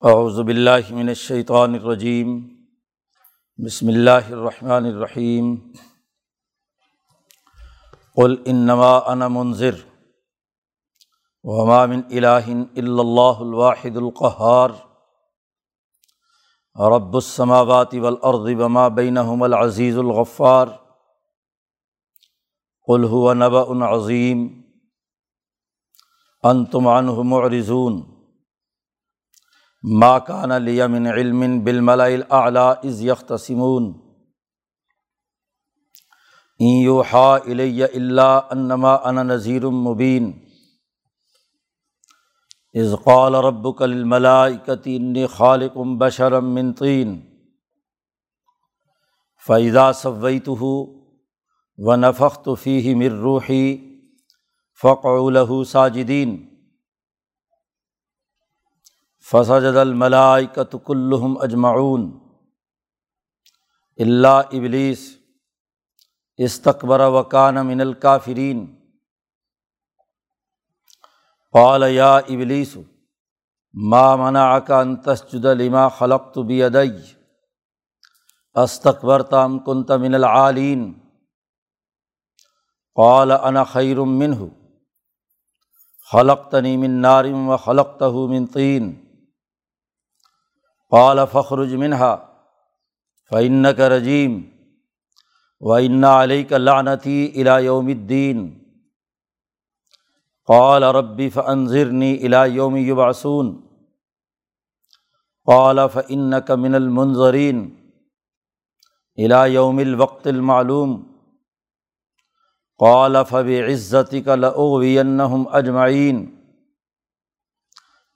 اعوذ باللہ من الشیطان الرجیم۔ بسم اللہ الرحمن الرحیم۔ قل انما انا منذر وما من الہ الا اللہ الواحد القہار۔ رب السماوات والارض وما بینہم العزیز الغفار۔ قل هو نبأ عظیم۔ انتم عنہ معرضون۔ ما کان علی من علم بالملاء الاعلیٰ از یختصمون این یوحا الیہ الا انما انا نذیر مبین از قال ربک للملائکۃ انی خالق بشرا من طین فاذا سویتہ ونفخت فیہ من روحی فقعوا له ساجدین فسجد الملائکۃ کلہم اجمعون اللہ ابلیس استقبر وکان من الکافرین۔ قال یا ابلیس، ما منعک ان تسجد لما خلقت بیدی۔ استقبرت ام کنت من العالین۔ قال انا خیر منہ۔ خلقتنی من نار و خلقتہ من طین۔ قال فخرج منہا فعن کا رجیم و انا علیہ کا لعنتی الا یوم الدین قال ربی فنظرنی الا یوم یبعثون قال فعن کا من المنظرین الا یوم الوقت المعلوم. قال فب عزتی کا لغوینہم اجمعین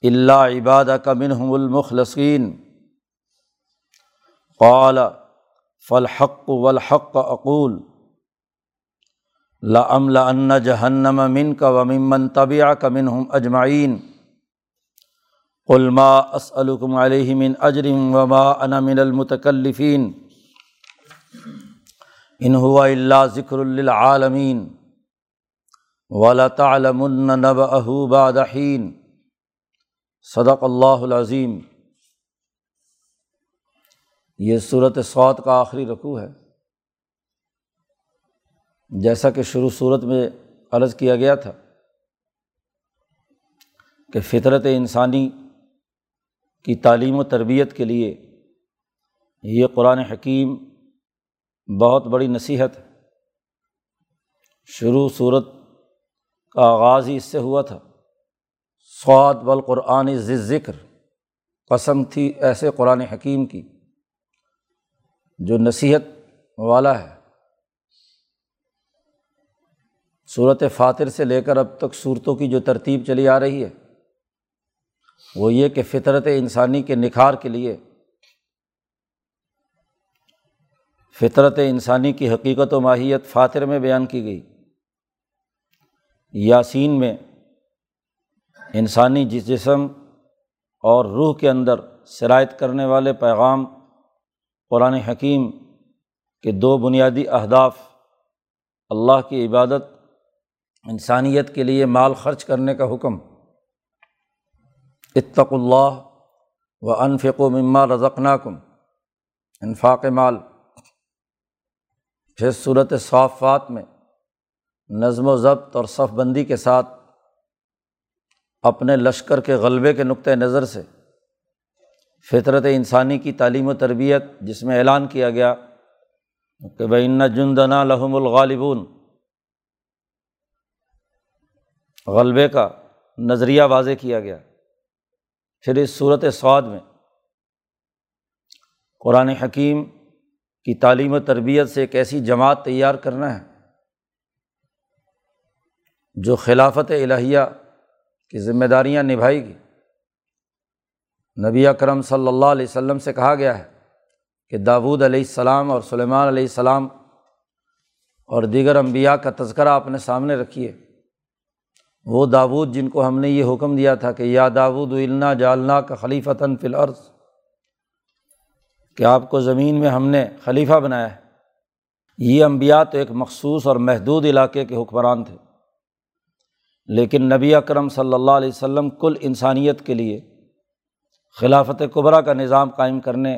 اللہ عباد کا منہم المخلصین قال فلحق والحق اقول. لم لن جہنم من کا ومن طبیع کا منہم اجمعین علما اسلکم علیہ من اجرم وما انا من المتکلفین ان هو اللہ ذکر للعالمین ولطعلمن نبأه بعد حین صدق اللہ العظیم یہ صورت سعود کا آخری رقوع ہے۔ جیسا کہ شروع صورت میں عرض کیا گیا تھا کہ فطرت انسانی کی تعلیم و تربیت کے لیے یہ قرآن حکیم بہت بڑی نصیحت ہے۔ شروع صورت کا آغاز ہی اس سے ہوا تھا۔ سعود بالقرآن ذکر قسم تھی ایسے قرآن حکیم کی جو نصیحت والا ہے۔ صورت فاتر سے لے کر اب تک صورتوں کی جو ترتیب چلی آ رہی ہے، وہ یہ کہ فطرت انسانی کے نکھار کے لیے، فطرت انسانی کی حقیقت و ماہیت فاتر میں بیان کی گئی۔ یاسین میں انسانی جس جسم اور روح کے اندر شرائط کرنے والے پیغام قرآن حکیم کے دو بنیادی اہداف اللہ کی عبادت، انسانیت کے لیے مال خرچ کرنے کا حکم اتق اللہ و انفق و مما رزقناکم، انفاق مال۔ پھر صورت صافات میں نظم و ضبط اور صف بندی کے ساتھ اپنے لشکر کے غلبے کے نقطۂ نظر سے فطرت انسانی کی تعلیم و تربیت جس میں اعلان کیا گیا کہ بین جندنا لحم الغالبون۔ غلبے کا نظریہ واضح کیا گیا۔ پھر اس صورت سعود میں قرآن حکیم کی تعلیم و تربیت سے ایک ایسی جماعت تیار کرنا ہے جو خلافت الہیہ کی ذمہ داریاں نبھائے گی۔ نبی اکرم صلی اللہ علیہ وسلم سے کہا گیا ہے کہ داود علیہ السلام اور سلیمان علیہ السلام اور دیگر انبیاء کا تذکرہ اپنے سامنے رکھیے۔ وہ داود جن کو ہم نے یہ حکم دیا تھا کہ یا داود النا جالنا کا خلیفتاً فی الارض، کہ آپ کو زمین میں ہم نے خلیفہ بنایا ہے۔ یہ انبیاء تو ایک مخصوص اور محدود علاقے کے حکمران تھے۔ لیکن نبی اکرم صلی اللہ علیہ وسلم کل انسانیت کے لیے خلافت قبرا کا نظام قائم کرنے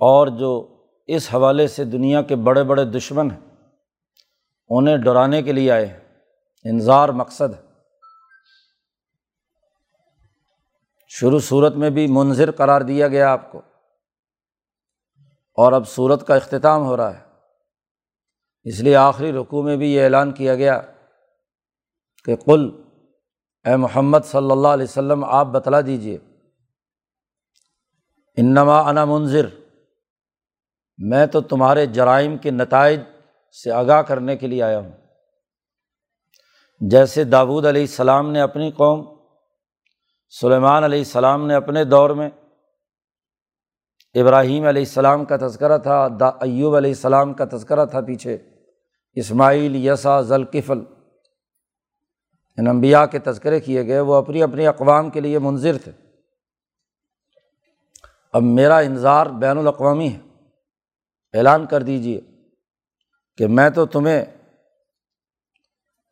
اور جو اس حوالے سے دنیا کے بڑے بڑے دشمن ہیں، انہیں ڈرانے کے لیے آئے انظار مقصد ہے۔ شروع صورت میں بھی منظر قرار دیا گیا آپ کو۔ اور اب صورت کا اختتام ہو رہا ہے۔ اس لیے آخری رقوع میں بھی یہ اعلان کیا گیا کہ کل اے محمد صلی اللہ علیہ وسلم، آپ بتلا دیجیے انما انا منظر میں تو تمہارے جرائم کے نتائج سے آگاہ کرنے کے لیے آیا ہوں۔ جیسے داود علیہ السلام نے اپنی قوم، سلیمان علیہ السلام نے اپنے دور میں، ابراہیم علیہ السلام کا تذکرہ تھا، دا ایوب علیہ السلام کا تذکرہ تھا پیچھے، اسماعیل یسا ذلقفل ان انبیاء کے تذکرے کیے گئے، وہ اپنی اپنی اقوام کے لیے منظر تھے۔ اب میرا انظار بین الاقوامی ہے۔ اعلان کر دیجیے کہ میں تو تمہیں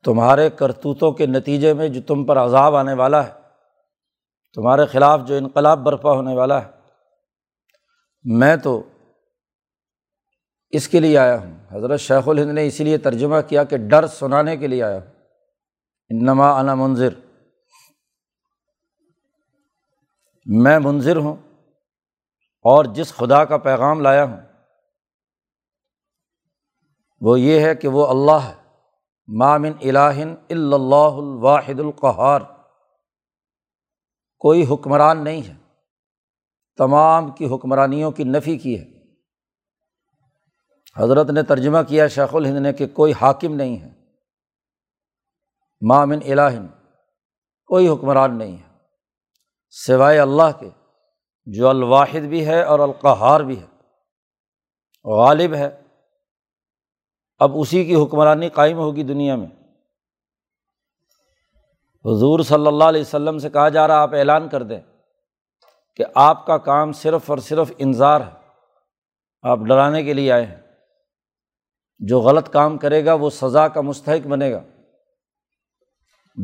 تمہارے کرتوتوں کے نتیجے میں جو تم پر عذاب آنے والا ہے، تمہارے خلاف جو انقلاب برپا ہونے والا ہے، میں تو اس کے لیے آیا ہوں۔ حضرت شیخ الہند نے اسی لیے ترجمہ کیا کہ ڈر سنانے کے لیے آیا ہوں۔ انما انا منظر میں منظر ہوں۔ اور جس خدا کا پیغام لایا ہوں، وہ یہ ہے کہ وہ اللہ ہے۔ مامن الہن اللہ الواحد القہار۔ کوئی حکمران نہیں ہے۔ تمام کی حکمرانیوں کی نفی کی ہے۔ حضرت نے ترجمہ کیا شیخ الہند نے کہ کوئی حاکم نہیں ہے۔ مامن الہن کوئی حکمران نہیں ہے۔ سوائے اللہ کے۔ جو الواحد بھی ہے اور القحار بھی ہے، غالب ہے۔ اب اسی کی حکمرانی قائم ہوگی دنیا میں۔ حضور صلی اللہ علیہ وسلم سے کہا جا رہا آپ اعلان کر دیں کہ آپ کا کام صرف اور صرف انظار ہے۔ آپ ڈرانے کے لیے آئے ہیں۔ جو غلط کام کرے گا، وہ سزا کا مستحق بنے گا۔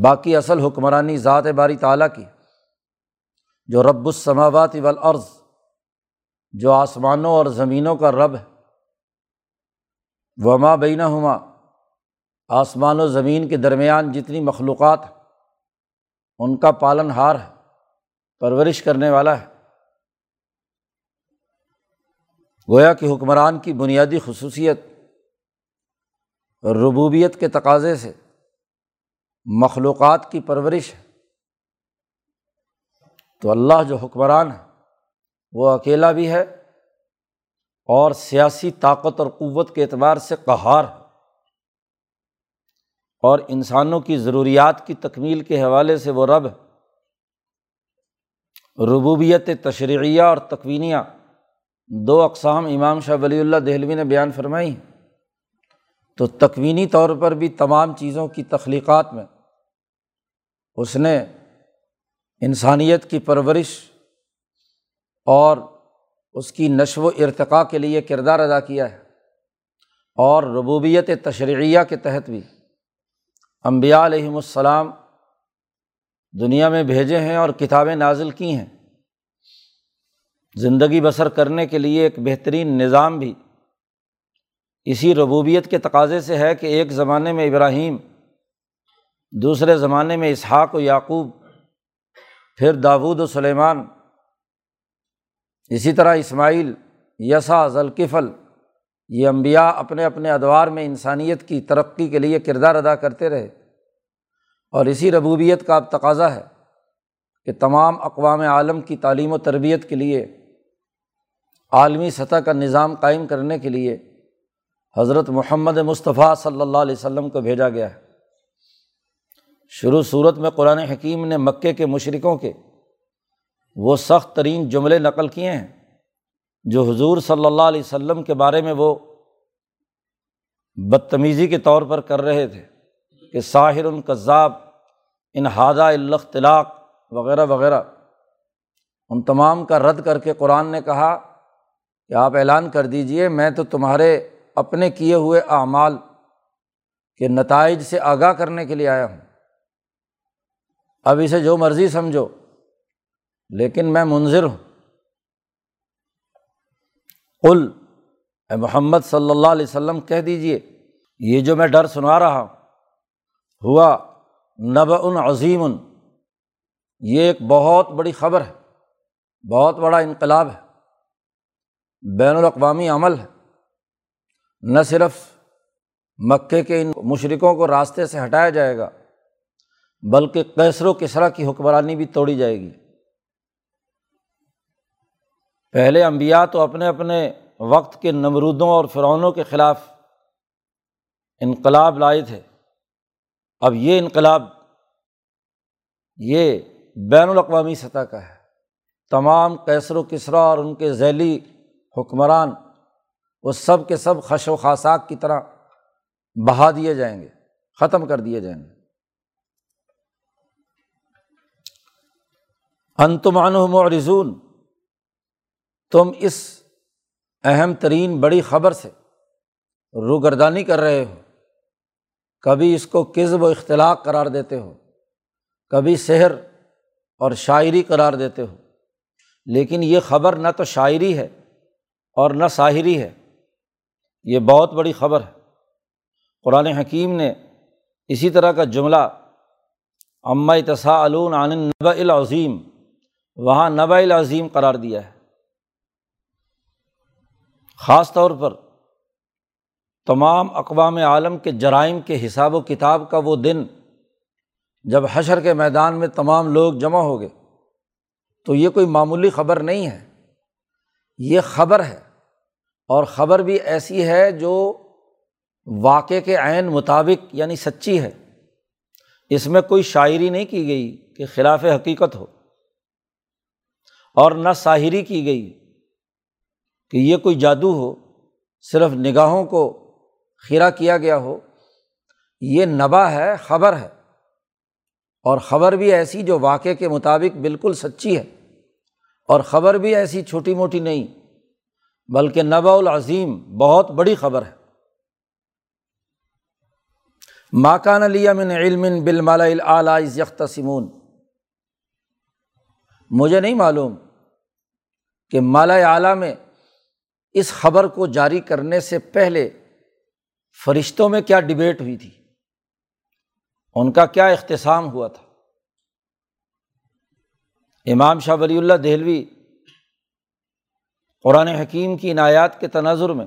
باقی اصل حکمرانی ذات باری تعلیٰ کی۔ جو رب السماوات والارض، جو آسمانوں اور زمینوں کا رب ہے۔ وما بینہ ہما آسمان و زمین کے درمیان جتنی مخلوقات ان کا پالن ہار ہے، پرورش کرنے والا ہے۔ گویا کہ حکمران کی بنیادی خصوصیت ربوبیت کے تقاضے سے مخلوقات کی پرورش ہے۔ تو اللہ جو حکمران ہے وہ اکیلا بھی ہے اور سیاسی طاقت اور قوت کے اعتبار سے قہار ہے۔ اور انسانوں کی ضروریات کی تکمیل کے حوالے سے وہ رب ربوبیت تشریعیہ اور تقوینیہ دو اقسام امام شاہ ولی اللہ دہلوی نے بیان فرمائی تو تکوینی طور پر بھی تمام چیزوں کی تخلیقات میں اس نے انسانیت کی پرورش اور اس کی نشو و ارتقاء کے لیے کردار ادا کیا ہے اور ربوبیت تشریعیہ کے تحت بھی۔ امبیا علیہم السلام دنیا میں بھیجے ہیں اور کتابیں نازل کی ہیں۔ زندگی بسر کرنے کے لیے ایک بہترین نظام بھی۔ اسی ربوبیت کے تقاضے سے ہے کہ ایک زمانے میں ابراہیم، دوسرے زمانے میں اسحاق و یعقوب پھر داود و سلیمان، اسی طرح اسماعیل یسا ذلقفل یہ امبیا اپنے اپنے ادوار میں انسانیت کی ترقی کے لیے کردار ادا کرتے رہے۔ اور اسی ربوبیت کا اب تقاضا ہے کہ تمام اقوام عالم کی تعلیم و تربیت کے لیے، عالمی سطح کا نظام قائم کرنے کے لیے حضرت محمد مصطفیٰ صلی اللہ علیہ وسلم کو بھیجا گیا ہے۔ شروع صورت میں قرآن حکیم نے مکے کے مشرقوں کے وہ سخت ترین جملے نقل کیے ہیں، جو حضور صلی اللہ علیہ وسلم کے بارے میں وہ بدتمیزی کے طور پر کر رہے تھے کہ ساحر القذاب انحادہ الاختلاق وغیرہ وغیرہ۔ ان تمام کا رد کر کے قرآن نے کہا کہ آپ اعلان کر دیجیے میں تو تمہارے اپنے کیے ہوئے اعمال کے نتائج سے آگاہ کرنے کے لیے آیا ہوں۔ اب اسے جو مرضی سمجھو، لیکن میں منظر ہوں۔ قل، اے محمد صلی اللہ علیہ وسلم، کہہ دیجیے یہ جو میں ڈر سنا رہا ہوں، ہوا نب ان عظیم یہ ایک بہت بڑی خبر ہے، بہت بڑا انقلاب ہے، بین الاقوامی عمل ہے۔ نہ صرف مکے کے ان مشرقوں کو راستے سے ہٹایا جائے گا بلکہ کیسر و کسرا کی حکمرانی بھی توڑی جائے گی۔ پہلے امبیا تو اپنے اپنے وقت کے نمرودوں اور فرعونوں کے خلاف انقلاب لائے تھے۔ اب یہ انقلاب، یہ بین الاقوامی سطح کا ہے۔ تمام کیسر و کسرا اور ان کے ذیلی حکمران، وہ سب کے سب خش و خاصاک کی طرح بہا دیے جائیں گے، ختم کر دیے جائیں گے۔ انتمان معرزون تم اس اہم ترین بڑی خبر سے روگردانی کر رہے ہو۔ کبھی اس کو کزب و اختلاق قرار دیتے ہو۔ کبھی سحر اور شاعری قرار دیتے ہو۔ لیکن یہ خبر نہ تو شاعری ہے اور نہ ساحری ہے۔ یہ بہت بڑی خبر ہے۔ قرآن حکیم نے اسی طرح کا جملہ امّ تصا علون عن نبا العظیم۔ وہاں نبا العظیم قرار دیا ہے۔ خاص طور پر تمام اقوام عالم کے جرائم کے حساب و کتاب کا وہ دن جب حشر کے میدان میں تمام لوگ جمع ہو گئے، تو یہ کوئی معمولی خبر نہیں ہے۔ یہ خبر ہے اور خبر بھی ایسی ہے جو واقع کے عین مطابق یعنی سچی ہے۔ اس میں کوئی شاعری نہیں کی گئی کہ خلاف حقیقت ہو۔ اور نہ ساحری کی گئی کہ یہ کوئی جادو ہو، صرف نگاہوں کو کھیرا کیا گیا ہو۔ یہ نبا ہے، خبر ہے۔ اور خبر بھی ایسی جو واقعے کے مطابق بالکل سچی ہے۔ اور خبر بھی ایسی چھوٹی موٹی نہیں، بلکہ نبا العظیم بہت بڑی خبر ہے۔ ماکان علیہ من علم بال مالا یکت سمون مجھے نہیں معلوم کہ مالا اعلیٰ میں اس خبر کو جاری کرنے سے پہلے فرشتوں میں کیا ڈبیٹ ہوئی تھی؟ ان کا کیا اختصام ہوا تھا؟ امام شاہ ولی اللہ دہلوی قرآن حکیم کی عنایات کے تناظر میں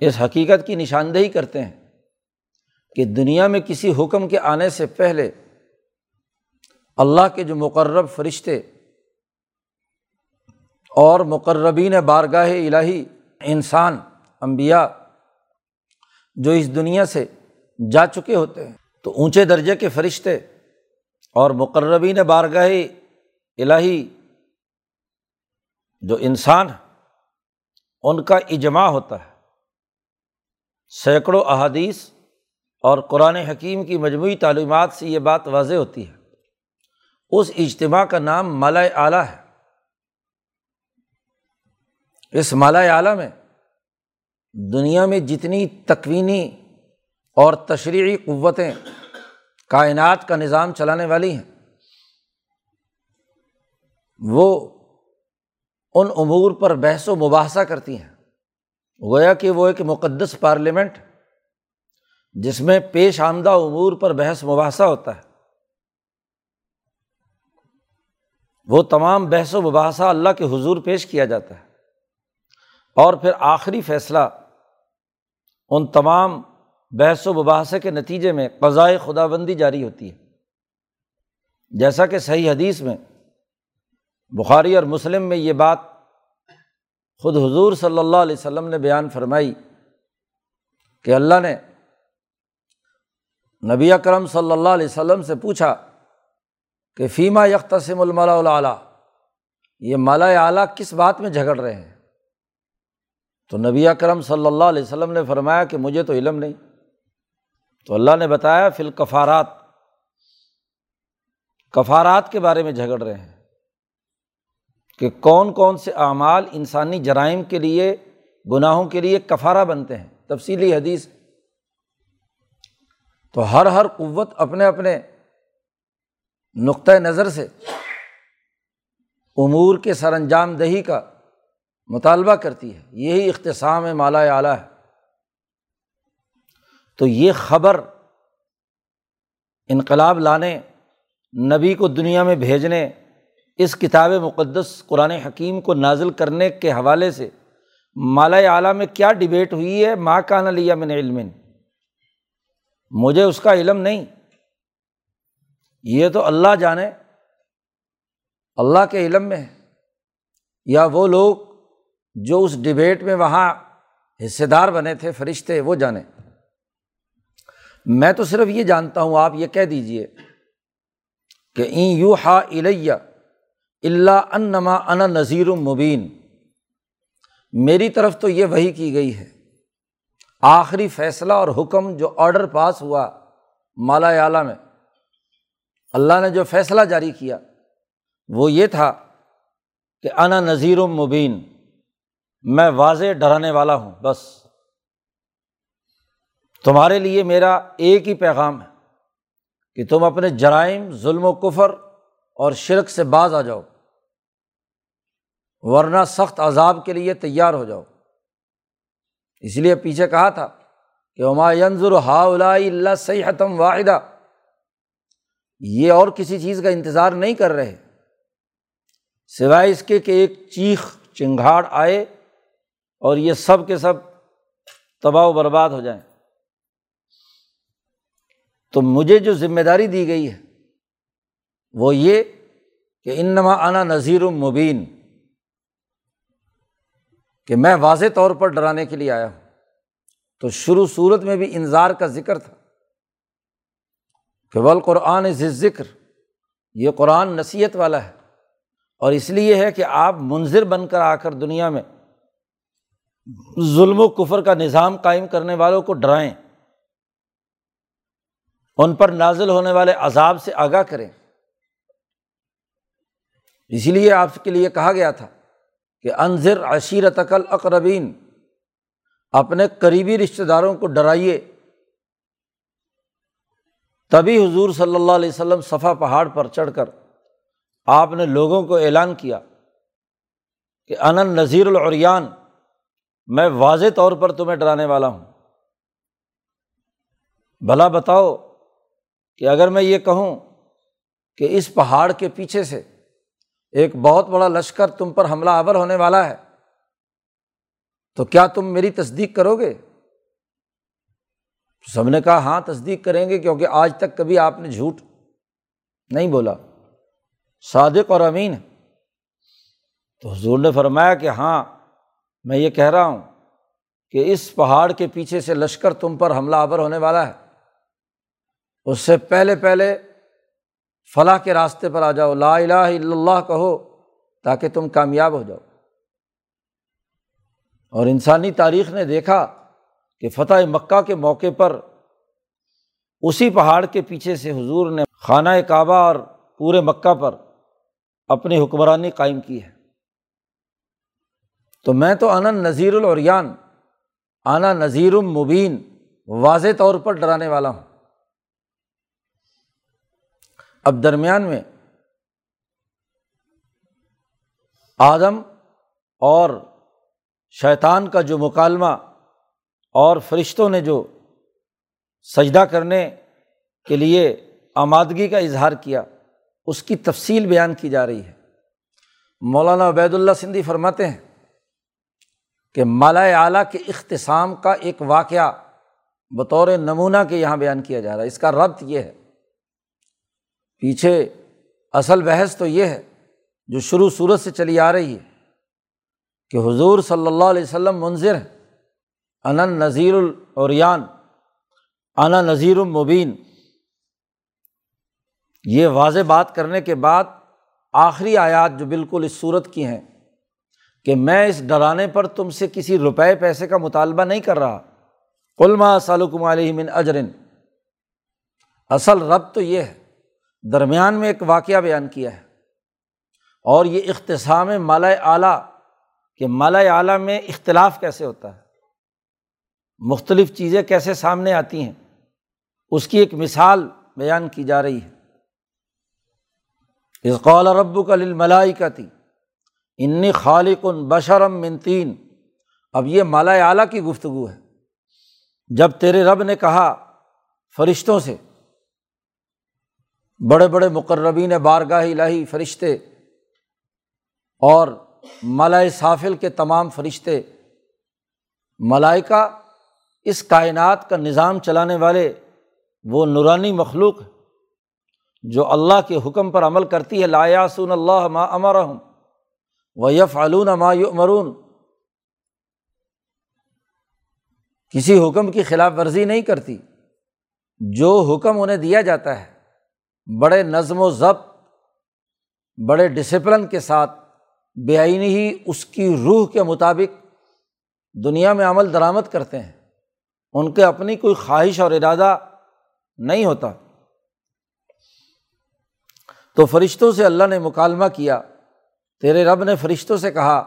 اس حقیقت کی نشاندہی کرتے ہیں کہ دنیا میں کسی حکم کے آنے سے پہلے اللہ کے جو مقرب فرشتے اور مقربین بارگاہ الہی انسان امبیا جو اس دنیا سے جا چکے ہوتے ہیں۔ تو اونچے درجے کے فرشتے اور مقربین بارگاہ الہی جو انسان ان کا اجماع ہوتا ہے۔ سینکڑوں احادیث اور قرآن حکیم کی مجموعی تعلیمات سے یہ بات واضح ہوتی ہے۔ اس اجتماع کا نام مالا اعلیٰ ہے۔ اس مالا اعلیٰ میں دنیا میں جتنی تکوینی اور تشریحی قوتیں کائنات کا نظام چلانے والی ہیں، وہ ان امور پر بحث و مباحثہ کرتی ہیں۔ گویا کہ وہ ایک مقدس پارلیمنٹ، جس میں پیش آمدہ امور پر بحث مباحثہ ہوتا ہے۔ وہ تمام بحث و مباحثہ اللہ کے حضور پیش کیا جاتا ہے۔ اور پھر آخری فیصلہ ان تمام بحث و مباحثے کے نتیجے میں قضائے خدا بندی جاری ہوتی ہے۔ جیسا کہ صحیح حدیث میں بخاری اور مسلم میں یہ بات خود حضور صلی اللہ علیہ وسلم نے بیان فرمائی کہ اللہ نے نبی اکرم صلی اللہ علیہ وسلم سے پوچھا کہ فیمہ یکتسم الملا اعلیٰ یہ مالا اعلیٰ کس بات میں جھگڑ رہے ہیں؟ تو نبی اکرم صلی اللہ علیہ وسلم نے فرمایا کہ مجھے تو علم نہیں۔ تو اللہ نے بتایا فل کفارات کفارات کے بارے میں جھگڑ رہے ہیں کہ کون کون سے اعمال انسانی جرائم کے لیے، گناہوں کے لیے کفارہ بنتے ہیں۔ تفصیلی حدیث۔ تو ہر ہر قوت اپنے اپنے نقطۂ نظر سے امور کے سر انجام دہی کا مطالبہ کرتی ہے، یہی اختصام مالا اعلیٰ ہے۔ تو یہ خبر انقلاب لانے، نبی کو دنیا میں بھیجنے، اس کتاب مقدس قرآن حکیم کو نازل کرنے کے حوالے سے مالا اعلیٰ میں کیا ڈبیٹ ہوئی ہے؟ ماں کان لیا میں نے علم مجھے اس کا علم نہیں۔ یہ تو اللہ جانے، اللہ کے علم میں ہے۔ یا وہ لوگ جو اس ڈبیٹ میں وہاں حصے دار بنے تھے، فرشتے، وہ جانے۔ میں تو صرف یہ جانتا ہوں، آپ یہ کہہ دیجیے کہ این یو ہا الیہ اللہ انما ان نذیر المبین میری طرف تو یہ وہی کی گئی ہے۔ آخری فیصلہ اور حکم جو آڈر پاس ہوا مالا اعلیٰ میں، اللہ نے جو فیصلہ جاری کیا، وہ یہ تھا کہ انا نذیر المبین میں واضح ڈرانے والا ہوں، بس۔ تمہارے لیے میرا ایک ہی پیغام ہے کہ تم اپنے جرائم، ظلم و کفر اور شرک سے باز آ جاؤ، ورنہ سخت عذاب کے لیے تیار ہو جاؤ۔ اس لیے پیچھے کہا تھا کہ عما ینظر ہا اللہ صحتم واحدہ۔ یہ اور کسی چیز کا انتظار نہیں کر رہے، سوائے اس کے کہ ایک چیخ، چنگھاڑ آئے اور یہ سب کے سب تباہ و برباد ہو جائیں۔ تو مجھے جو ذمہ داری دی گئی ہے وہ یہ کہ انما انا نذیر المبین کہ میں واضح طور پر ڈرانے کے لیے آیا ہوں۔ تو شروع صورت میں بھی انظار کا ذکر تھا کہ بل قرآن ذکر یہ قرآن نصیحت والا ہے۔ اور اس لیے ہے کہ آپ منظر بن کر آ کر دنیا میں ظلم و کفر کا نظام قائم کرنے والوں کو ڈرائیں، ان پر نازل ہونے والے عذاب سے آگاہ کریں۔ اسی لیے آپ کے لیے کہا گیا تھا کہ انضر عشیرت عقل اقربین اپنے قریبی رشتہ داروں کو ڈرائیے۔ تبھی حضور صلی اللہ علیہ وسلم صفا پہاڑ پر چڑھ کر آپ نے لوگوں کو اعلان کیا کہ انن نذیر العریان میں واضح طور پر تمہیں ڈرانے والا ہوں۔ بھلا بتاؤ کہ اگر میں یہ کہوں کہ اس پہاڑ کے پیچھے سے ایک بہت بڑا لشکر تم پر حملہ آور ہونے والا ہے، تو کیا تم میری تصدیق کرو گے؟ سب نے کہا ہاں تصدیق کریں گے، کیونکہ آج تک کبھی آپ نے جھوٹ نہیں بولا۔ صادق اور امین۔ تو حضور نے فرمایا کہ ہاں میں یہ کہہ رہا ہوں کہ اس پہاڑ کے پیچھے سے لشکر تم پر حملہ آور ہونے والا ہے۔ اس سے پہلے پہلے فلاح کے راستے پر آ جاؤ، لا الہ الا اللہ کہو تاکہ تم کامیاب ہو جاؤ۔ اور انسانی تاریخ نے دیکھا کہ فتح مکہ کے موقع پر اسی پہاڑ کے پیچھے سے حضور نے خانہ کعبہ اور پورے مکہ پر اپنی حکمرانی قائم کی ہے۔ تو میں تو آنا نذیر العریان آنا نذیر المبین واضح طور پر ڈرانے والا ہوں۔ اب درمیان میں آدم اور شیطان کا جو مکالمہ اور فرشتوں نے جو سجدہ کرنے کے لیے آمادگی کا اظہار کیا، اس کی تفصیل بیان کی جا رہی ہے۔ مولانا عبید اللہ سندھی فرماتے ہیں کہ مالا اعلیٰ کے اختصام کا ایک واقعہ بطور نمونہ کے یہاں بیان کیا جا رہا ہے۔ اس کا ربط یہ ہے۔ پیچھے اصل بحث تو یہ ہے، جو شروع صورت سے چلی آ رہی ہے، کہ حضور صلی اللہ علیہ وسلم منظر ہے انن نذیر العریان انا نذیر المبین یہ واضح بات کرنے کے بعد آخری آیات جو بالکل اس صورت کی ہیں کہ میں اس ڈرانے پر تم سے کسی روپئے پیسے کا مطالبہ نہیں کر رہا۔ علما سالکم علیہ من اجرن۔ اصل رب تو یہ ہے، درمیان میں ایک واقعہ بیان کیا ہے۔ اور یہ اختصام مالا اعلیٰ، کہ مالا اعلیٰ میں اختلاف کیسے ہوتا ہے۔ مختلف چیزیں کیسے سامنے آتی ہیں۔ اس کی ایک مثال بیان کی جا رہی ہے۔ اس قول رب کا للملائی کا تھی انی خالق بشرم منتین اب یہ مالا اعلیٰ کی گفتگو ہے۔ جب تیرے رب نے کہا فرشتوں سے، بڑے بڑے مقربین بارگاہ الہی فرشتے اور ملائے سافل کے تمام فرشتے، ملائکہ اس کائنات کا نظام چلانے والے وہ نورانی مخلوق جو اللہ کے حکم پر عمل کرتی ہے لایاسون اللہ ما امرحم و یف علون مرون کسی حکم کی خلاف ورزی نہیں کرتی۔ جو حکم انہیں دیا جاتا ہے، بڑے نظم و ضبط، بڑے ڈسپلن کے ساتھ، بے آئینی ہی اس کی روح کے مطابق دنیا میں عمل درآمد کرتے ہیں۔ ان کے اپنی کوئی خواہش اور ارادہ نہیں ہوتا۔ تو فرشتوں سے اللہ نے مکالمہ کیا۔ تیرے رب نے فرشتوں سے کہا،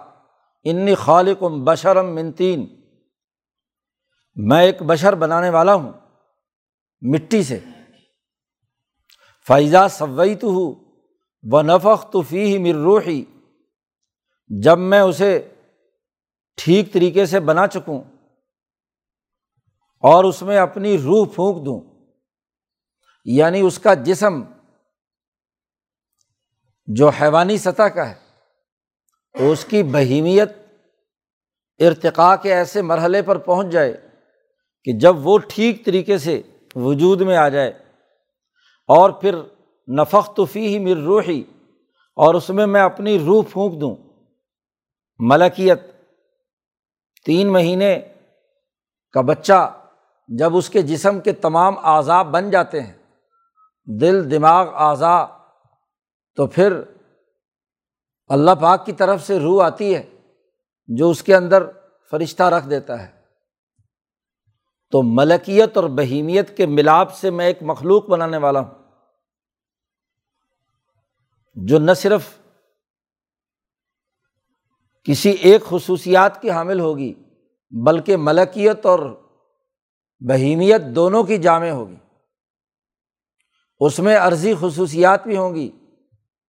انی خالقم بشرم منتین میں ایک بشر بنانے والا ہوں، مٹی سے۔ فائزہ سوئی تو ہوں و نفق تو فی ہی مر روحی جب میں اسے ٹھیک طریقے سے بنا چکوں اور اس میں اپنی روح پھونک دوں یعنی اس کا جسم جو حیوانی سطح کا ہے تو اس کی بہیمیت ارتقاء کے ایسے مرحلے پر پہنچ جائے کہ جب وہ ٹھیک طریقے سے وجود میں آ جائے اور پھر نفق تو فی ہی مر روحی اور اس میں میں اپنی روح پھونک دوں، ملکیت تین مہینے کا بچہ جب اس کے جسم کے تمام اعضاء بن جاتے ہیں، دل، دماغ، اعضاء، تو پھر اللہ پاک کی طرف سے روح آتی ہے جو اس کے اندر فرشتہ رکھ دیتا ہے۔ تو ملکیت اور بہیمیت کے ملاپ سے میں ایک مخلوق بنانے والا ہوں۔ جو نہ صرف کسی ایک خصوصیات کی حامل ہوگی، بلکہ ملکیت اور بہیمیت دونوں کی جامع ہوگی۔ اس میں عرضی خصوصیات بھی ہوں گی،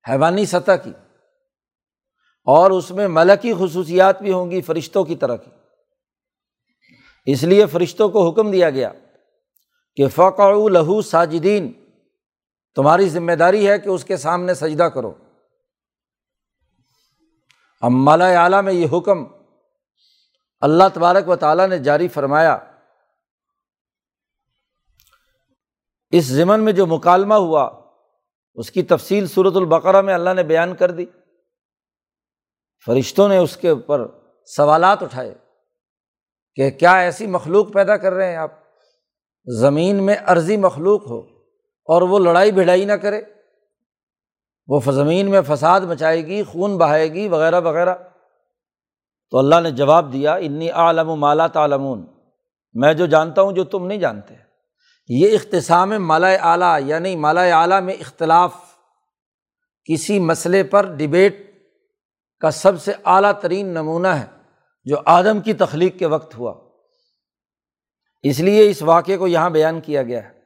حیوانی سطح کی۔ اور اس میں ملکی خصوصیات بھی ہوں گی فرشتوں کی طرح کی۔ اس لیے فرشتوں کو حکم دیا گیا کہ فقع لہو ساجدین، تمہاری ذمہ داری ہے کہ اس کے سامنے سجدہ کرو۔ اب مالا اعلیٰ میں یہ حکم اللہ تبارک و تعالیٰ نے جاری فرمایا۔ اس ضمن میں جو مکالمہ ہوا، اس کی تفصیل صورت البقرہ میں اللہ نے بیان کر دی۔ فرشتوں نے اس کے اوپر سوالات اٹھائے کہ کیا ایسی مخلوق پیدا کر رہے ہیں آپ؟ زمین میں عرضی مخلوق ہو اور وہ لڑائی بھڑائی نہ کرے، وہ زمین میں فساد مچائے گی، خون بہائے گی، وغیرہ وغیرہ۔ تو اللہ نے جواب دیا، انی عالم و مالا تعلمون۔ میں جو جانتا ہوں، جو تم نہیں جانتے۔ یہ اختصام مالا اعلیٰ یعنی مالا اعلیٰ میں اختلاف کسی مسئلے پر ڈبیٹ کا سب سے اعلیٰ ترین نمونہ ہے جو آدم کی تخلیق کے وقت ہوا۔ اس لیے اس واقعے کو یہاں بیان کیا گیا ہے۔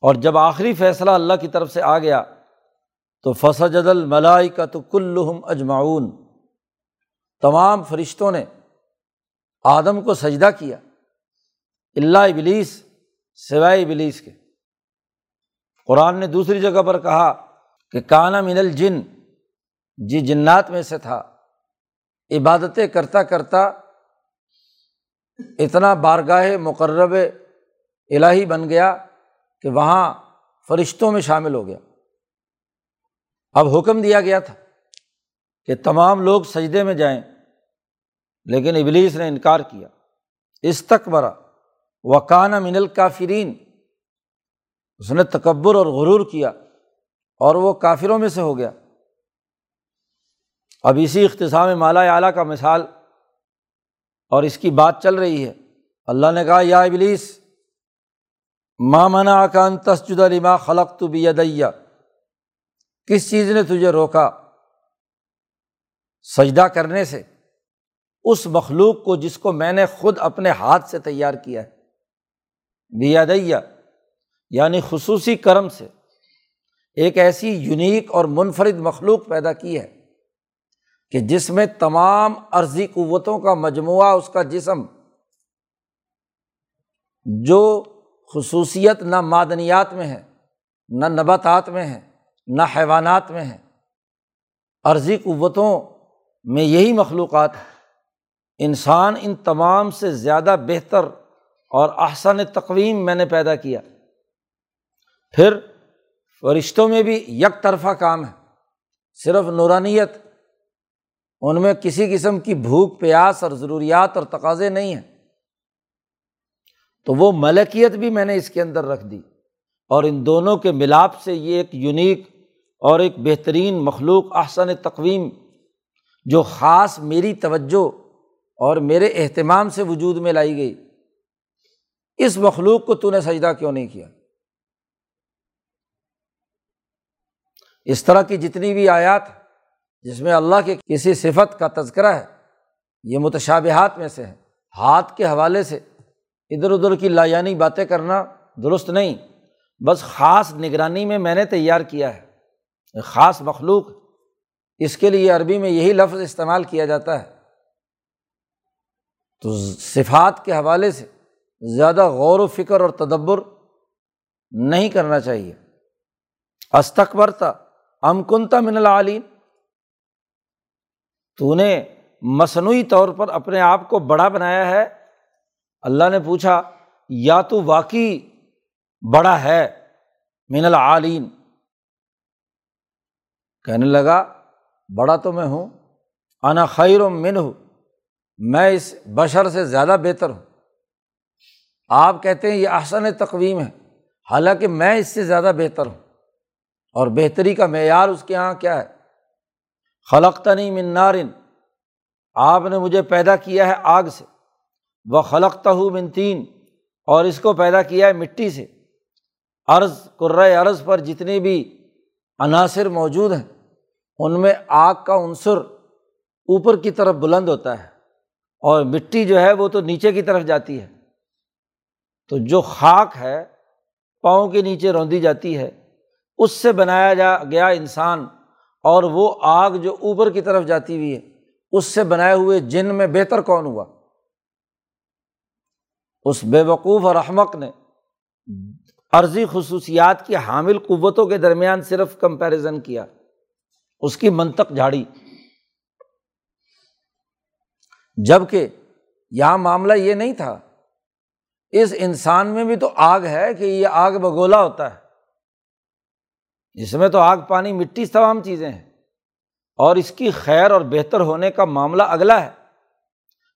اور جب آخری فیصلہ اللہ کی طرف سے آ گیا، تو فسجد الملائی کا تو کلحم اجماؤن تمام فرشتوں نے آدم کو سجدہ کیا اللہ ابلیس، سوائے ابلیس کے۔ قرآن نے دوسری جگہ پر کہا کہ کانا من الجن جی جنات میں سے تھا۔ عبادتیں کرتا کرتا اتنا بارگاہ مقرب الہی بن گیا کہ وہاں فرشتوں میں شامل ہو گیا۔ اب حکم دیا گیا تھا کہ تمام لوگ سجدے میں جائیں، لیکن ابلیس نے انکار کیا۔ اس وکان من الکافرین۔ اس نے تکبر اور غرور کیا اور وہ کافروں میں سے ہو گیا۔ اب اسی اختصام مالا اعلیٰ کا مثال اور اس کی بات چل رہی ہے۔ اللہ نے کہا، یا ابلیس مامنا کان تسجد علیما خلق تو بیدیا کس چیز نے تجھے روکا؟ سجدہ کرنے سے۔ اس مخلوق کو جس کو میں نے خود اپنے ہاتھ سے تیار کیا ہے۔ بیادیا یعنی خصوصی کرم سے۔ ایک ایسی یونیک اور منفرد مخلوق پیدا کی ہے۔ کہ جس میں تمام عرضی قوتوں کا مجموعہ، اس کا جسم جو خصوصیت نہ معدنیات میں ہے، نہ نباتات میں ہے، نہ حیوانات میں ہے، عرضی قوتوں میں یہی مخلوقات ہے انسان ان تمام سے زیادہ بہتر اور احسن تقویم میں نے پیدا کیا۔ پھر فرشتوں میں بھی یک طرفہ کام ہے۔ صرف نورانیت ان میں کسی قسم کی بھوک، پیاس اور ضروریات اور تقاضے نہیں ہیں۔ تو وہ ملکیت بھی میں نے اس کے اندر رکھ دی۔ اور ان دونوں کے ملاپ سے یہ ایک یونیک اور ایک بہترین مخلوق احسن تقویم، جو خاص میری توجہ اور میرے اہتمام سے وجود میں لائی گئی۔ اس مخلوق کو تو نے سجدہ کیوں نہیں کیا؟ اس طرح کی جتنی بھی آیات جس میں اللہ کے کسی صفت کا تذکرہ ہے، یہ متشابہات میں سے ہے۔ ہاتھ کے حوالے سے ادھر ادھر کی لایانی باتیں کرنا درست نہیں، بس خاص نگرانی میں میں نے تیار کیا ہے۔ خاص مخلوق، اس کے لیے عربی میں یہی لفظ استعمال کیا جاتا ہے۔ تو صفات کے حوالے سے زیادہ غور و فکر اور تدبر نہیں کرنا چاہیے۔ استقبر تھا ام من العالین تو نے مصنوعی طور پر اپنے آپ کو بڑا بنایا ہے۔ اللہ نے پوچھا، یا تو واقعی بڑا ہے من العالین؟ کہنے لگا، بڑا تو میں ہوں، انا خیر و من ہوں میں اس بشر سے زیادہ بہتر ہوں۔ آپ کہتے ہیں یہ آسن تقویم ہے، حالانکہ میں اس سے زیادہ بہتر ہوں۔ اور بہتری کا معیار اس کے یہاں کیا ہے؟ خلق تنی من نارن۔ آپ نے مجھے پیدا کیا ہے آگ سے۔ وہ خلق من تین۔ اور اس کو پیدا کیا ہے مٹی سے۔ عرض قرۂۂ عرض پر جتنے بھی عناصر موجود ہیں، ان میں آگ کا عنصر اوپر کی طرف بلند ہوتا ہے۔ اور مٹی جو ہے، وہ تو نیچے کی طرف جاتی ہے۔ تو جو خاک ہے، پاؤں کے نیچے روندی جاتی ہے۔ اس سے بنایا جا گیا انسان اور وہ آگ جو اوپر کی طرف جاتی ہوئی ہے، اس سے بنائے ہوئے جن میں بہتر کون ہوا؟ اس بے وقوف اور احمق نے عرضی خصوصیات کی حامل قوتوں کے درمیان صرف کمپیریزن کیا، اس کی منطق جھاڑی۔ جبکہ یہاں معاملہ یہ نہیں تھا، اس انسان میں بھی تو آگ ہے کہ یہ آگ بگولا ہوتا ہے۔ جس میں تو آگ، پانی، مٹی تمام چیزیں ہیں۔ اور اس کی خیر اور بہتر ہونے کا معاملہ اگلا ہے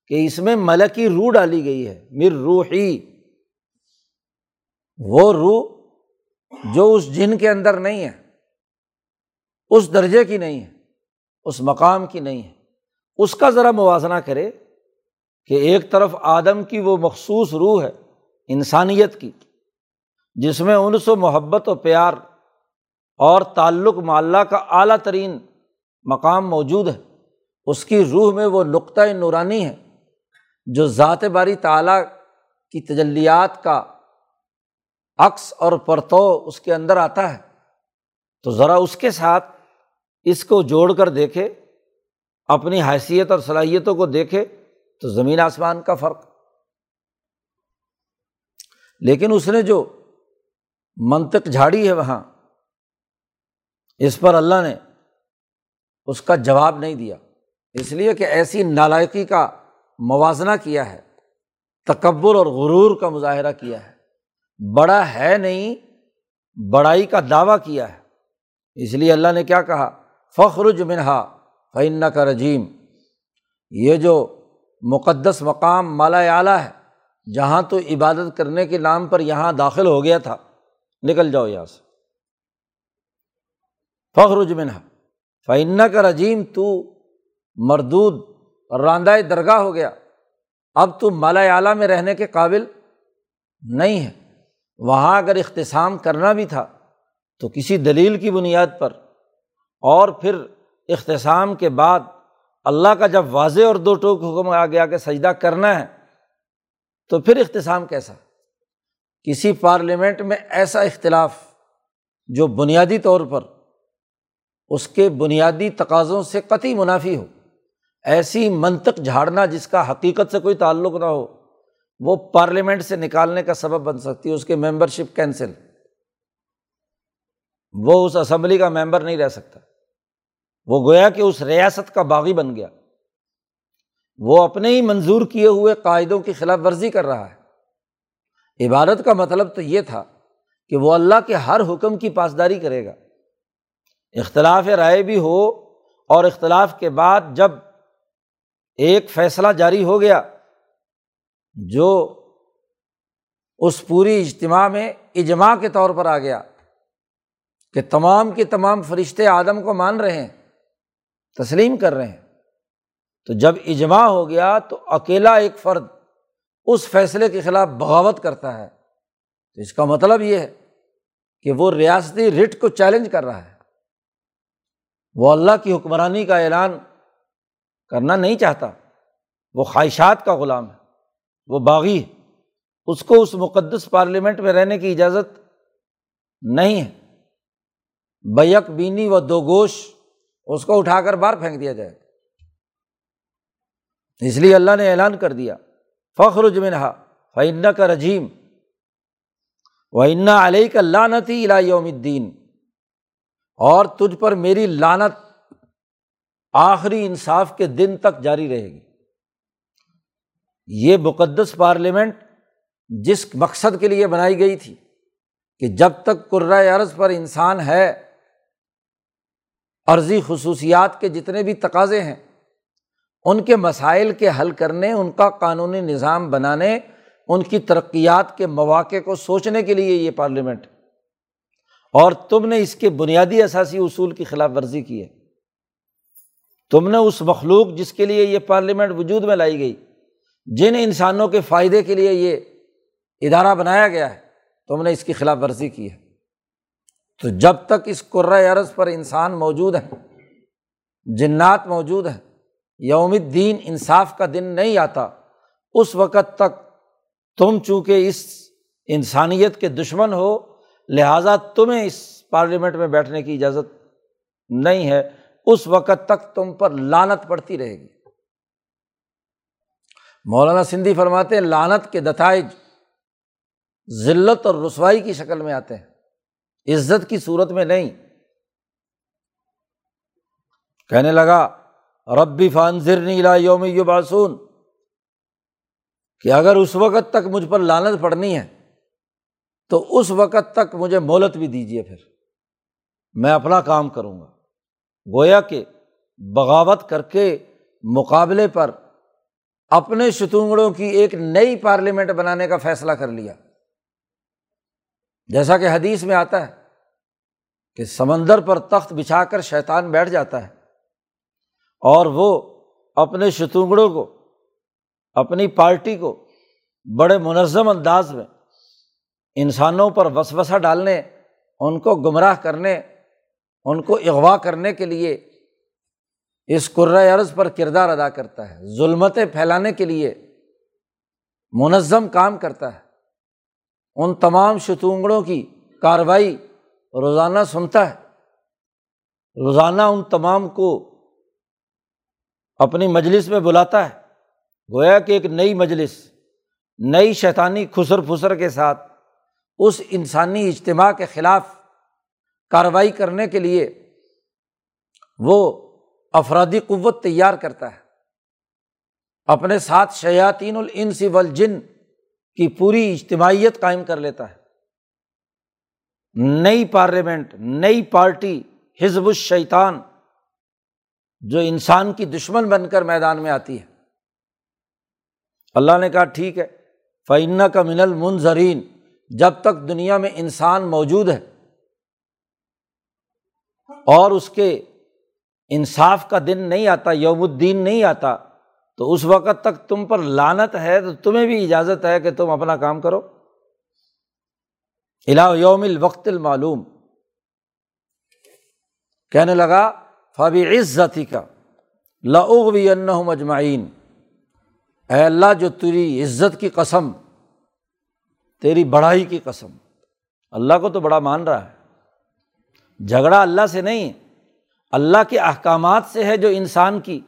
کہ اس میں ملکی روح ڈالی گئی ہے مر روحی۔ وہ روح جو اس جن کے اندر نہیں ہے، اس درجے کی نہیں ہے، اس مقام کی نہیں ہے۔ اس کا ذرا موازنہ کرے کہ ایک طرف آدم کی وہ مخصوص روح ہے، انسانیت کی، جس میں انس و محبت و پیار اور تعلق معلّہ کا اعلیٰ ترین مقام موجود ہے۔ اس کی روح میں وہ نقطۂ نورانی ہے جو ذات باری تعلیٰ کی تجلیات کا عکس اور پرتو اس کے اندر آتا ہے۔ تو ذرا اس کے ساتھ اس کو جوڑ کر دیکھے، اپنی حیثیت اور صلاحیتوں کو دیکھے، تو زمین آسمان کا فرق۔ لیکن اس نے جو منطق جھاڑی ہے وہاں اس پر اللہ نے اس کا جواب نہیں دیا۔ اس لیے کہ ایسی نالائقی کا موازنہ کیا ہے، تکبر اور غرور کا مظاہرہ کیا ہے۔ بڑا ہے نہیں، بڑائی کا دعویٰ کیا ہے۔ اس لیے اللہ نے کیا کہا، فخرج منہا فعن کا رجیم۔ یہ جو مقدس مقام مالا اعلیٰ ہے، جہاں تو عبادت کرنے کے نام پر یہاں داخل ہو گیا تھا، نکل جاؤ یہاں سے۔ فخر منہا۔ فعن کا رجیم تو مردود راندہ درگاہ ہو گیا۔ اب تو مالا اعلیٰ میں رہنے کے قابل نہیں ہے۔ وہاں اگر اختصام کرنا بھی تھا تو کسی دلیل کی بنیاد پر۔ اور پھر اختصام کے بعد اللہ کا جب واضح اور دو ٹوک حکم آ گیا کہ سجدہ کرنا ہے، تو پھر اختصام کیسا؟ کسی پارلیمنٹ میں ایسا اختلاف جو بنیادی طور پر اس کے بنیادی تقاضوں سے قطعی منافی ہو۔ ایسی منطق جھاڑنا جس کا حقیقت سے کوئی تعلق نہ ہو، وہ پارلیمنٹ سے نکالنے کا سبب بن سکتی ہے، اس کی ممبرشپ کینسل۔ وہ اس اسمبلی کا ممبر نہیں رہ سکتا۔ وہ گویا کہ اس ریاست کا باغی بن گیا۔ وہ اپنے ہی منظور کیے ہوئے قاعدوں کی خلاف ورزی کر رہا ہے۔ عبادت کا مطلب تو یہ تھا کہ وہ اللہ کے ہر حکم کی پاسداری کرے گا۔ اختلاف رائے بھی ہو اور اختلاف کے بعد جب ایک فیصلہ جاری ہو گیا جو اس پوری اجتماع میں اجماع کے طور پر آ گیا کہ تمام کے تمام فرشتے آدم کو مان رہے ہیں، تسلیم کر رہے ہیں، تو جب اجماع ہو گیا تو اکیلا ایک فرد اس فیصلے کے خلاف بغاوت کرتا ہے۔ تو اس کا مطلب یہ ہے کہ وہ ریاستی رٹ کو چیلنج کر رہا ہے۔ وہ اللہ کی حکمرانی کا اعلان کرنا نہیں چاہتا۔ وہ خواہشات کا غلام ہے، وہ باغی ہے۔ اس کو اس مقدس پارلیمنٹ میں رہنے کی اجازت نہیں ہے۔ بیک بینی و دو گوش اس کو اٹھا کر باہر پھینک دیا جائے۔ اس لیے اللہ نے اعلان کر دیا فخر جمنہا فعن کا رجیم و انا علیہ کا لانتی یوم الدین۔ اور تجھ پر میری لانت آخری انصاف کے دن تک جاری رہے گی۔ یہ مقدس پارلیمنٹ جس مقصد کے لیے بنائی گئی تھی کہ جب تک کرائے عرض پر انسان ہے، عرضی خصوصیات کے جتنے بھی تقاضے ہیں، ان کے مسائل کے حل کرنے، ان کا قانونی نظام بنانے، ان کی ترقیات کے مواقع کو سوچنے کے لیے یہ پارلیمنٹ اور تم نے اس کے بنیادی اثاثی اصول کی خلاف ورزی کی ہے۔ تم نے اس مخلوق جس کے لیے یہ پارلیمنٹ وجود میں لائی گئی، جن انسانوں کے فائدے کے لیے یہ ادارہ بنایا گیا ہے، تم نے اس کی خلاف ورزی کی ہے۔ تو جب تک اس عرض پر انسان موجود ہے، جنات موجود ہیں یوم الدین انصاف کا دن نہیں آتا، اس وقت تک تم چونکہ اس انسانیت کے دشمن ہو لہٰذا تمہیں اس پارلیمنٹ میں بیٹھنے کی اجازت نہیں ہے۔ اس وقت تک تم پر لانت پڑتی رہے گی۔ مولانا سندھی فرماتے ہیں لانت کے دتائج ذلت اور رسوائی کی شکل میں آتے ہیں۔ عزت کی صورت میں نہیں۔ کہنے لگا، ربی لا یوم باسون کہ اگر اس وقت تک مجھ پر لانت پڑنی ہے تو اس وقت تک مجھے مولت بھی دیجیے پھر۔ میں اپنا کام کروں گا۔ گویا کہ بغاوت کر کے مقابلے پر اپنے شتونگڑوں کی ایک نئی پارلیمنٹ بنانے کا فیصلہ کر لیا۔ جیسا کہ حدیث میں آتا ہے کہ سمندر پر تخت بچھا کر شیطان بیٹھ جاتا ہے اور وہ اپنے شتونگڑوں کو، اپنی پارٹی کو بڑے منظم انداز میں انسانوں پر وسوسہ ڈالنے، ان کو گمراہ کرنے، ان کو اغوا کرنے کے لیے اس عرض پر کردار ادا کرتا ہے، ظلمتیں پھیلانے کے لیے منظم کام کرتا ہے۔ ان تمام شتونگڑوں کی کارروائی روزانہ سنتا ہے۔ روزانہ ان تمام کو اپنی مجلس میں بلاتا ہے۔ گویا کہ ایک نئی مجلس، نئی شیطانی خسر پھسر کے ساتھ اس انسانی اجتماع کے خلاف کارروائی کرنے کے لیے وہ افرادی قوت تیار کرتا ہے۔ اپنے ساتھ شیاطین الانس والجن کی پوری اجتماعیت قائم کر لیتا ہے۔ نئی پارلیمنٹ، نئی پارٹی، حزب الشیطان جو انسان کی دشمن بن کر میدان میں آتی ہے۔ اللہ نے کہا، ٹھیک ہے فعن کا من المنظرین جب تک دنیا میں انسان موجود ہے اور اس کے انصاف کا دن نہیں آتا، یوم الدین نہیں آتا، تو اس وقت تک تم پر لانت ہے، تو تمہیں بھی اجازت ہے کہ تم اپنا کام کرو۔ الا یوم الوقت المعلوم۔ کہنے لگا فبی عزتی کا لغوی مجمعین اے اللہ، جو تیری عزت کی قسم تیری بڑائی کی قسم۔ اللہ کو تو بڑا مان رہا ہے۔ جھگڑا اللہ سے نہیں، اللہ کے احکامات سے ہے جو انسان کی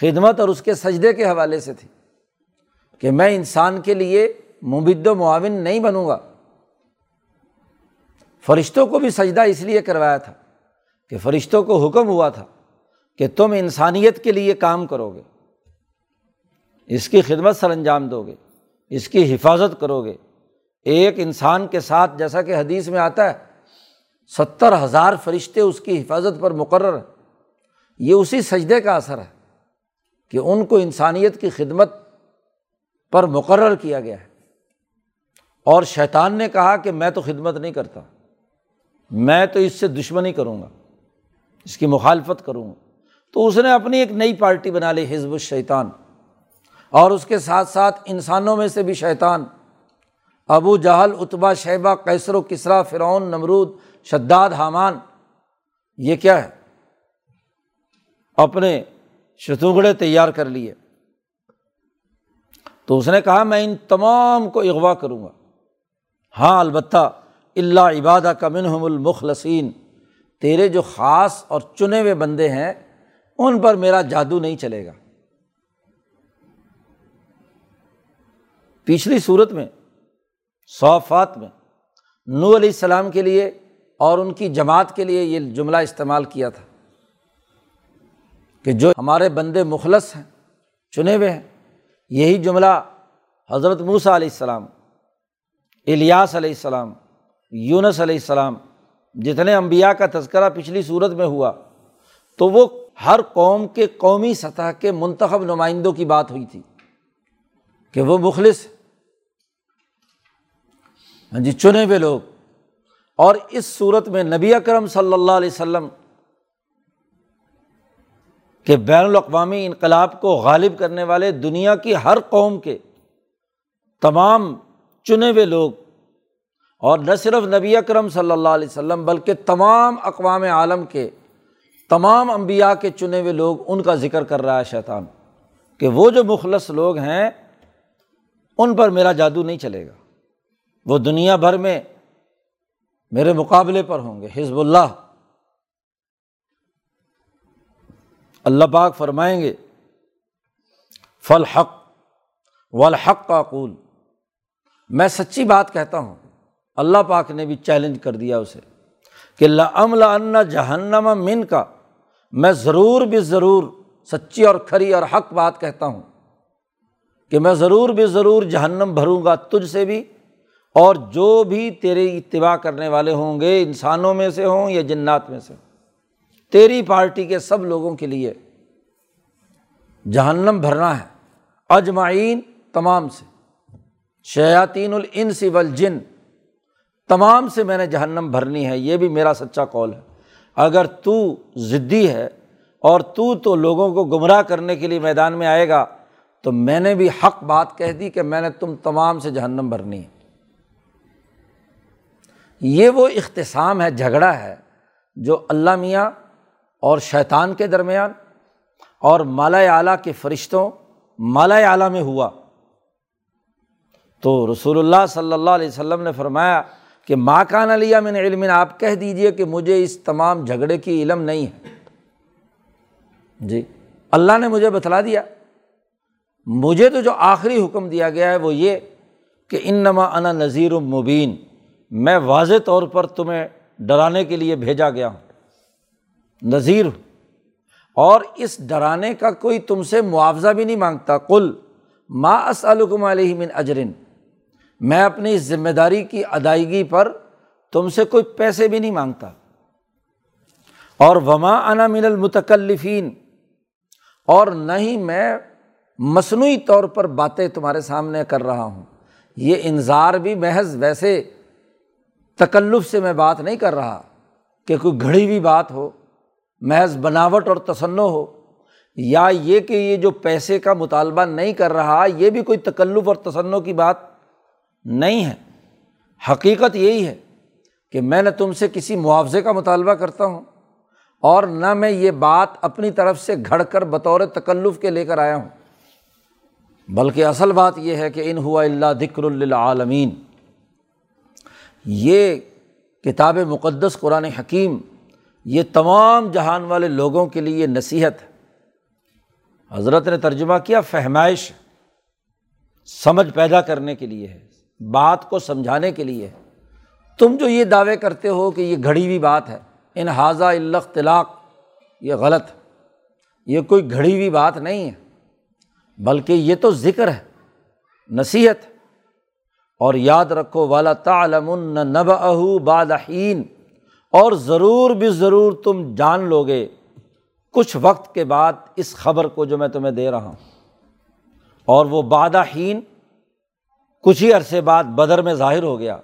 خدمت اور اس کے سجدے کے حوالے سے تھی۔ کہ میں انسان کے لیے مبد و معاون نہیں بنوں گا۔ فرشتوں کو بھی سجدہ اس لیے کروایا تھا کہ فرشتوں کو حکم ہوا تھا کہ تم انسانیت کے لیے کام کرو گے اس کی خدمت سر انجام دو گے اس کی حفاظت کرو گے۔ ایک انسان کے ساتھ جیسا کہ حدیث میں آتا ہے، ستر ہزار فرشتے اس کی حفاظت پر مقرر ہیں۔ یہ اسی سجدے کا اثر ہے کہ ان کو انسانیت کی خدمت پر مقرر کیا گیا ہے۔ اور شیطان نے کہا کہ میں تو خدمت نہیں کرتا، میں تو اس سے دشمنی کروں گا، اس کی مخالفت کروں گا۔ تو اس نے اپنی ایک نئی پارٹی بنا لی، حزب الشیطان۔ اور اس کے ساتھ ساتھ انسانوں میں سے بھی شیطان۔ ابو جہل اتبا شیبہ کیسر و کسرا فرعون، نمرود، شداد، حامان۔ یہ کیا ہے؟ اپنے شتونگڑے تیار کر لیے۔ تو اس نے کہا، میں ان تمام کو اغوا کروں گا۔ ہاں البتہ اللہ عبادہ کا منہم المخلصین۔ تیرے جو خاص اور چنے ہوئے بندے ہیں، ان پر میرا جادو نہیں چلے گا۔ پچھلی صورت میں صوفات میں نو علیہ السلام کے لیے اور ان کی جماعت کے لیے یہ جملہ استعمال کیا تھا کہ جو ہمارے بندے مخلص ہیں، چنے ہوئے ہیں، یہی جملہ حضرت موسیٰ علیہ السلام، الیاس علیہ السلام، یونس علیہ السلام جتنے امبیا کا تذکرہ پچھلی صورت میں ہوا، تو وہ ہر قوم کے قومی سطح کے منتخب نمائندوں کی بات ہوئی تھی کہ وہ مخلص ہاں جی چنے ہوئے لوگ۔ اور اس صورت میں نبی اکرم صلی اللہ علیہ وسلم کہ بین الاقوامی انقلاب کو غالب کرنے والے دنیا کی ہر قوم کے تمام چنے ہوئے لوگ، اور نہ صرف نبی اکرم صلی اللہ علیہ وسلم، بلکہ تمام اقوام عالم کے، تمام انبیاء کے چنے ہوئے لوگ ان کا ذکر کر رہا ہے شیطان، کہ وہ جو مخلص لوگ ہیں، ان پر میرا جادو نہیں چلے گا۔ وہ دنیا بھر میں میرے مقابلے پر ہوں گے، حزب اللہ۔ اللہ پاک فرمائیں گے فل حق والحق کا قول میں سچی بات کہتا ہوں، اللہ پاک نے بھی چیلنج کر دیا اسے کہ لمل ان جہنم من کا میں ضرور بھی ضرور سچی اور کھری اور حق بات کہتا ہوں کہ میں ضرور بھی ضرور جہنم بھروں گا، تجھ سے بھی اور جو بھی تیرے اتباع کرنے والے ہوں گے، انسانوں میں سے ہوں یا جنات میں سے تیری پارٹی کے سب لوگوں کے لیے جہنم بھرنا ہے، اجمعین تمام سے، شیاطین الانس والجن، تمام سے میں نے جہنم بھرنی ہے، یہ بھی میرا سچا کال ہے۔ اگر تو ضدی ہے اور تو تو لوگوں کو گمراہ کرنے کے لیے میدان میں آئے گا، تو میں نے بھی حق بات کہہ دی کہ میں نے تم تمام سے جہنم بھرنی ہے۔ یہ وہ اختصام ہے، جھگڑا ہے جو اللہ میاں اور شیطان کے درمیان اور مالا اعلیٰ کے فرشتوں مالا اعلیٰ میں ہوا۔ تو رسول اللہ صلی اللہ علیہ وسلم نے فرمایا کہ ماں کان علیہ من علم، آپ کہہ دیجیے کہ مجھے اس تمام جھگڑے کی علم نہیں ہے۔ جی اللہ نے مجھے بتلا دیا۔ مجھے تو جو آخری حکم دیا گیا ہے وہ یہ کہ ان نما انا نذیر المبین میں واضح طور پر تمہیں ڈرانے کے لیے بھیجا گیا ہوں۔ نذیر ہوں اور اس ڈرانے کا کوئی تم سے معاوضہ بھی نہیں مانگتا۔ کل ما اسلکم علیہ من اجرن۔ میں اپنی اس ذمہ داری کی ادائیگی پر تم سے کوئی پیسے بھی نہیں مانگتا۔ اور وما انا من المتکلفین۔ اور نہ ہی میں مصنوعی طور پر باتیں تمہارے سامنے کر رہا ہوں۔ یہ انظار بھی محض ویسے تکلف سے میں بات نہیں کر رہا کہ کوئی گھڑی ہوئی بات ہو، محض بناوٹ اور تسنع ہو، یا یہ کہ یہ جو پیسے کا مطالبہ نہیں کر رہا، یہ بھی کوئی تکلف اور تسنع کی بات نہیں ہے۔ حقیقت یہی ہے کہ میں نہ تم سے کسی معاوضے کا مطالبہ کرتا ہوں اور نہ میں یہ بات اپنی طرف سے گھڑ کر بطور تکلف کے لے کر آیا ہوں۔ بلکہ اصل بات یہ ہے کہ ان ہوا اللہ ذکر العالمین یہ کتاب مقدس قرآن حکیم، یہ تمام جہان والے لوگوں کے لیے نصیحت ہے۔ حضرت نے ترجمہ کیا، فہمائش، سمجھ پیدا کرنے کے لیے ہے، بات کو سمجھانے کے لیے ہے۔ تم جو یہ دعوے کرتے ہو کہ یہ گھڑی ہوئی بات ہے، ان حاضہ الاختلاق یہ غلط یہ کوئی گھڑی ہوئی بات نہیں ہے، بلکہ یہ تو ذکر ہے، نصیحت اور یاد رکھو والا تعلم نب اہو بادین اور ضرور بھی ضرور تم جان لو گے کچھ وقت کے بعد اس خبر کو جو میں تمہیں دے رہا ہوں۔ اور وہ بادین کچھ ہی عرصے بعد بدر میں ظاہر ہو گیا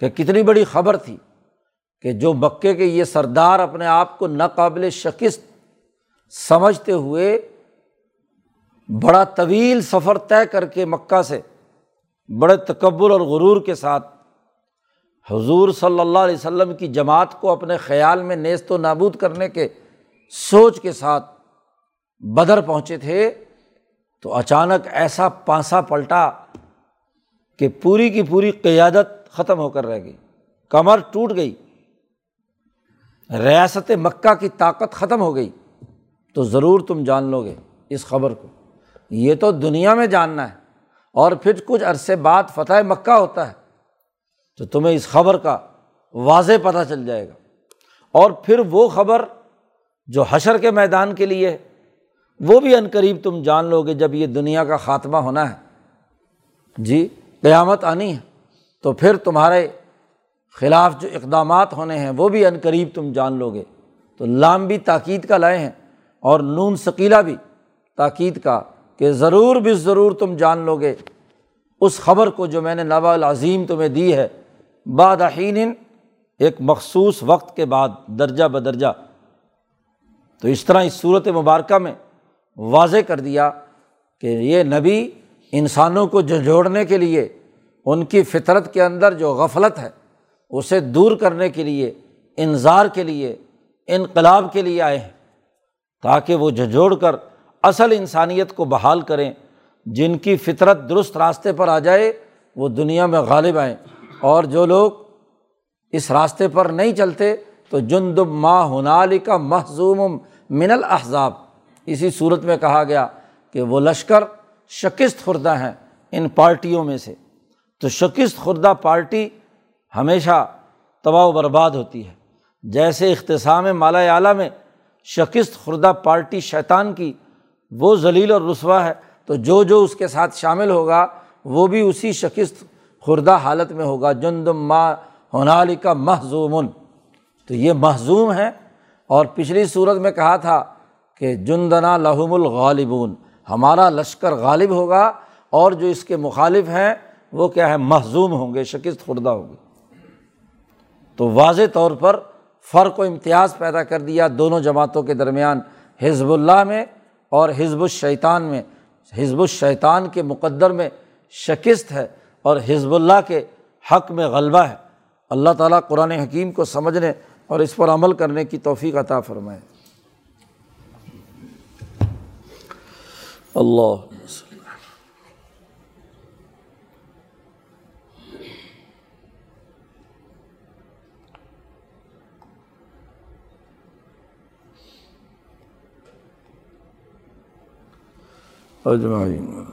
کہ کتنی بڑی خبر تھی کہ جو مکے کے یہ سردار اپنے آپ کو ناقابل شکست سمجھتے ہوئے بڑا طویل سفر طے کر کے مکہ سے بڑے تکبر اور غرور کے ساتھ حضور صلی اللہ علیہ وسلم کی جماعت کو اپنے خیال میں نیست و نابود کرنے کے سوچ کے ساتھ بدر پہنچے تھے، تو اچانک ایسا پانسا پلٹا کہ پوری کی پوری قیادت ختم ہو کر رہ گئی، کمر ٹوٹ گئی، ریاست مکہ کی طاقت ختم ہو گئی۔ تو ضرور تم جان لو گے اس خبر کو۔ یہ تو دنیا میں جاننا ہے۔ اور پھر کچھ عرصے بعد فتح مکہ ہوتا ہے، تو تمہیں اس خبر کا واضح پتہ چل جائے گا۔ اور پھر وہ خبر جو حشر کے میدان کے لیے وہ بھی عن قریب تم جان لو گے جب یہ دنیا کا خاتمہ ہونا ہے۔ جی قیامت آنی ہے، تو پھر تمہارے خلاف جو اقدامات ہونے ہیں، وہ بھی عن قریب تم جان لو گے۔ تو لام بھی تاکید کا لائے ہیں، اور نون ثقیلا بھی تاکید کا کہ ضرور بھی ضرور تم جان لو گے۔ اس خبر کو جو میں نے نوا العظیم تمہیں دی ہے بادین ایک مخصوص وقت کے بعد، درجہ بدرجہ۔ تو اس طرح اس صورت مبارکہ میں واضح کر دیا کہ یہ نبی انسانوں کو جھنجھوڑنے کے لیے، ان کی فطرت کے اندر جو غفلت ہے، اسے دور کرنے کے لیے انظار کے لیے، انقلاب کے لیے آئے ہیں۔ تاکہ وہ جھجھوڑ کر اصل انسانیت کو بحال کریں، جن کی فطرت درست راستے پر آ جائے، وہ دنیا میں غالب آئیں۔ اور جو لوگ اس راستے پر نہیں چلتے، تو جند ماں ہنالی کا محضوم من الحضاب اسی صورت میں کہا گیا کہ وہ لشکر شکست خوردہ ہیں ان پارٹیوں میں سے۔ تو شکست خوردہ پارٹی ہمیشہ تباہ و برباد ہوتی ہے۔ جیسے اختصام مالا اعلیٰ میں شکست خوردہ پارٹی شیطان کی وہ ذلیل اور رسوا ہے، تو جو جو اس کے ساتھ شامل ہوگا، وہ بھی اسی شکست خوردہ حالت میں ہوگا۔ جندم ماں ہنالی کا محضومن تو یہ محضوم ہے اور پچھلی صورت میں کہا تھا کہ جندنا لہم الغالبون۔ ہمارا لشکر غالب ہوگا اور جو اس کے مخالف ہیں، وہ کیا ہے محضوم ہوں گے، شکست خوردہ ہوگی تو واضح طور پر فرق و امتیاز پیدا کر دیا دونوں جماعتوں کے درمیان۔ حزب اللہ میں اور حزب الشیطان میں، حزب الشیطان کے مقدر میں شکست ہے اور حزب اللہ کے حق میں غلبہ ہے۔ اللہ تعالیٰ قرآن حکیم کو سمجھنے اور اس پر عمل کرنے کی توفیق عطا فرمائے۔ اللہ اجمعین۔